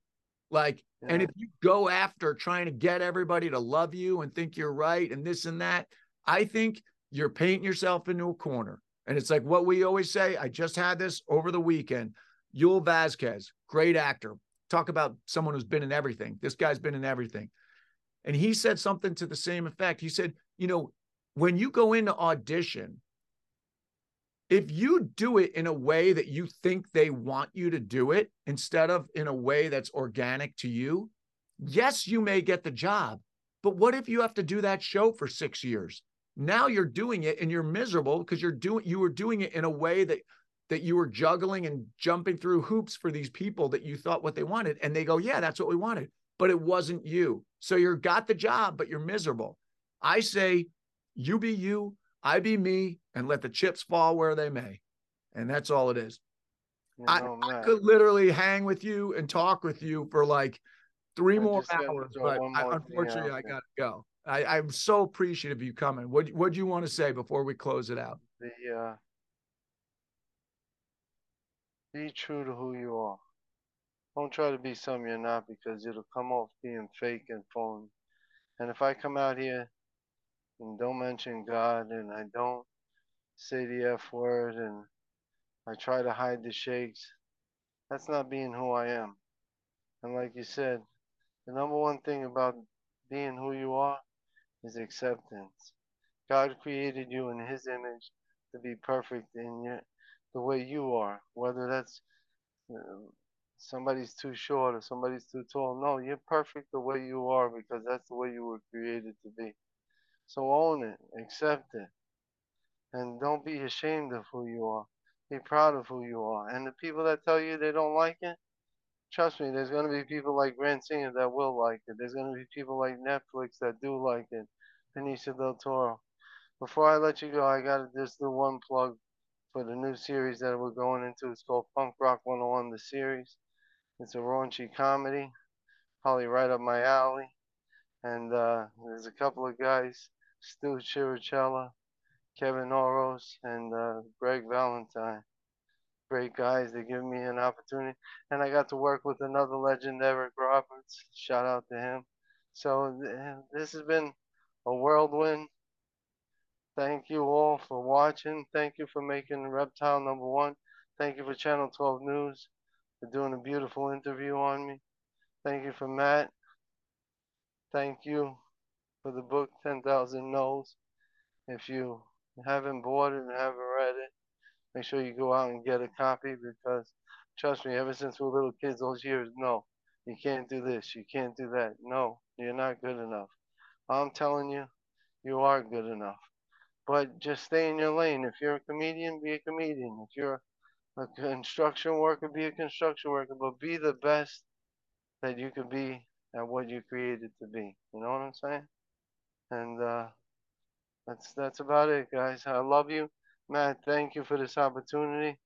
Like, yeah. and if you go after trying to get everybody to love you and think you're right and this and that, I think you're painting yourself into a corner. And it's like what we always say. I just had this over the weekend. Yul Vasquez, great actor. Talk about someone who's been in everything. This guy's been in everything. And he said something to the same effect. He said, you know, when you go into audition, if you do it in a way that you think they want you to do it instead of in a way that's organic to you, yes, you may get the job. But what if you have to do that show for six years? Now you're doing it and you're miserable because you're doing you were doing it in a way that that you were juggling and jumping through hoops for these people that you thought what they wanted. And they go, Yeah, that's what we wanted. But it wasn't you. So you're got the job, but you're miserable. I say, you be you, I be me, and let the chips fall where they may. And that's all it is. I, I, could literally hang with you and talk with you for like three I more hours, but I, unfortunately, I got to go. I, am so appreciative of you coming. What What do you want to say before we close it out? The uh, be true to who you are. Don't try to be something you're not because it'll come off being fake and phony. And if I come out here and don't mention God and I don't say the F word and I try to hide the shakes, that's not being who I am. And like you said, the number one thing about being who you are is acceptance. God created you in His image to be perfect in your, the way you are, whether that's uh, somebody's too short or somebody's too tall. No, you're perfect the way you are because that's the way you were created to be. So own it, accept it, and don't be ashamed of who you are. Be proud of who you are. And the people that tell you they don't like it, trust me, there's going to be people like Grant Singer that will like it. There's going to be people like Netflix that do like it. Benicio del Toro. Before I let you go, I got to just do one plug for the new series that we're going into. It's called Punk Rock 101, the series. It's a raunchy comedy, probably right up my alley. And uh, there's a couple of guys, Stu Chiricella, Kevin Oros, and uh, Greg Valentine. Great guys. They give me an opportunity. And I got to work with another legend, Eric Roberts. Shout out to him. So this has been a whirlwind. Thank you all for watching. Thank you for making Reptile number one. Thank you for Channel 12 News for doing a beautiful interview on me. Thank you for Matt. Thank you for the book 10,000 No's. If you haven't bought it and haven't read it, make sure you go out and get a copy because trust me, ever since we were little kids, those years, no, you can't do this, you can't do that. No, you're not good enough. I'm telling you, you are good enough. But just stay in your lane. If you're a comedian, be a comedian. If you're a construction worker, be a construction worker. But be the best that you could be at what you created to be. You know what I'm saying? And uh, that's that's about it, guys. I love you, Matt. Thank you for this opportunity.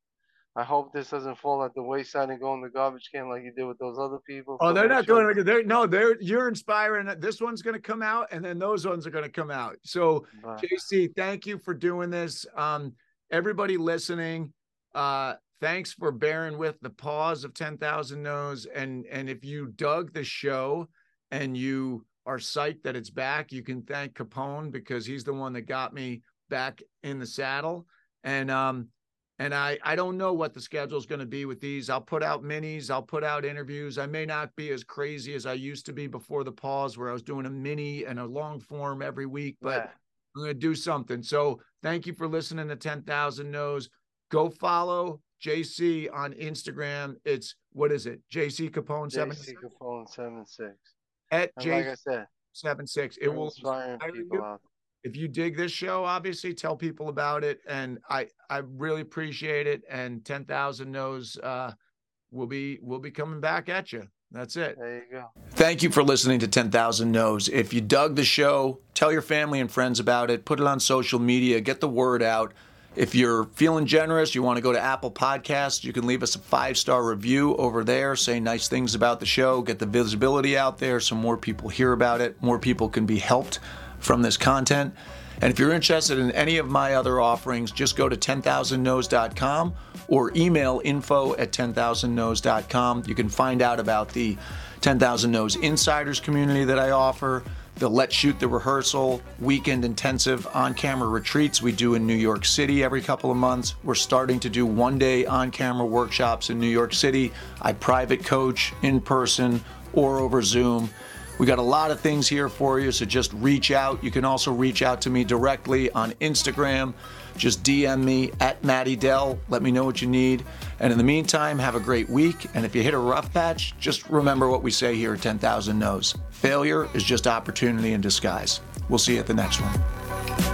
I hope this doesn't fall at the wayside and go in the garbage can like you did with those other people. Oh, So they're not sure- going. They're no. They're you're inspiring. This one's going to come out, and then those ones are going to come out. So Bye. JC, thank you for doing this. Um, everybody listening, uh, thanks for bearing with the pause of 10,000 no's. And, and if you dug the show and you are psyched that it's back, you can thank Capone because he's the one that got me back in the saddle. And, um, and I, I don't know what the schedule is going to be with these. I'll put out minis. I'll put out interviews. I may not be as crazy as I used to be before the pause, where I was doing a mini and a long form every week. But Yeah. I'm going to do something. So thank you for listening to 10,000 No's. Go follow JC on Instagram. It's what is it? JC Capone seven JC Capone seven six. at And like I said, seven six. It will inspire people out. If you dig this show, obviously tell people about it, and I I really appreciate it. And 10,000 No's uh, will be will be coming back at you. That's it. There you go. Thank you for listening to 10,000 No's. If you dug the show, tell your family and friends about it. Put it on social media. Get the word out. If you're feeling generous, you want to go to Apple Podcasts, you can leave us a five star review over there. Say nice things about the show. Get the visibility out there so more people hear about it. More people can be helped from this content. And if you're interested in any of my other offerings, just go to 10,000nos.com or email info at 10,000nos.com. You can find out about the 10,000 Nos Insiders community that I offer, the Let's Shoot the Rehearsal weekend intensive on camera retreats we do in New York City every couple of months. We're starting to do one day on camera workshops in New York City. I private coach in person or over Zoom. We got a lot of things here for you, so just reach out. You can also reach out to me directly on Instagram. Just DM me at Matty Dell. Let me know what you need. And in the meantime, have a great week. And if you hit a rough patch, just remember what we say here at 10,000 No's. Failure is just opportunity in disguise. We'll see you at the next one.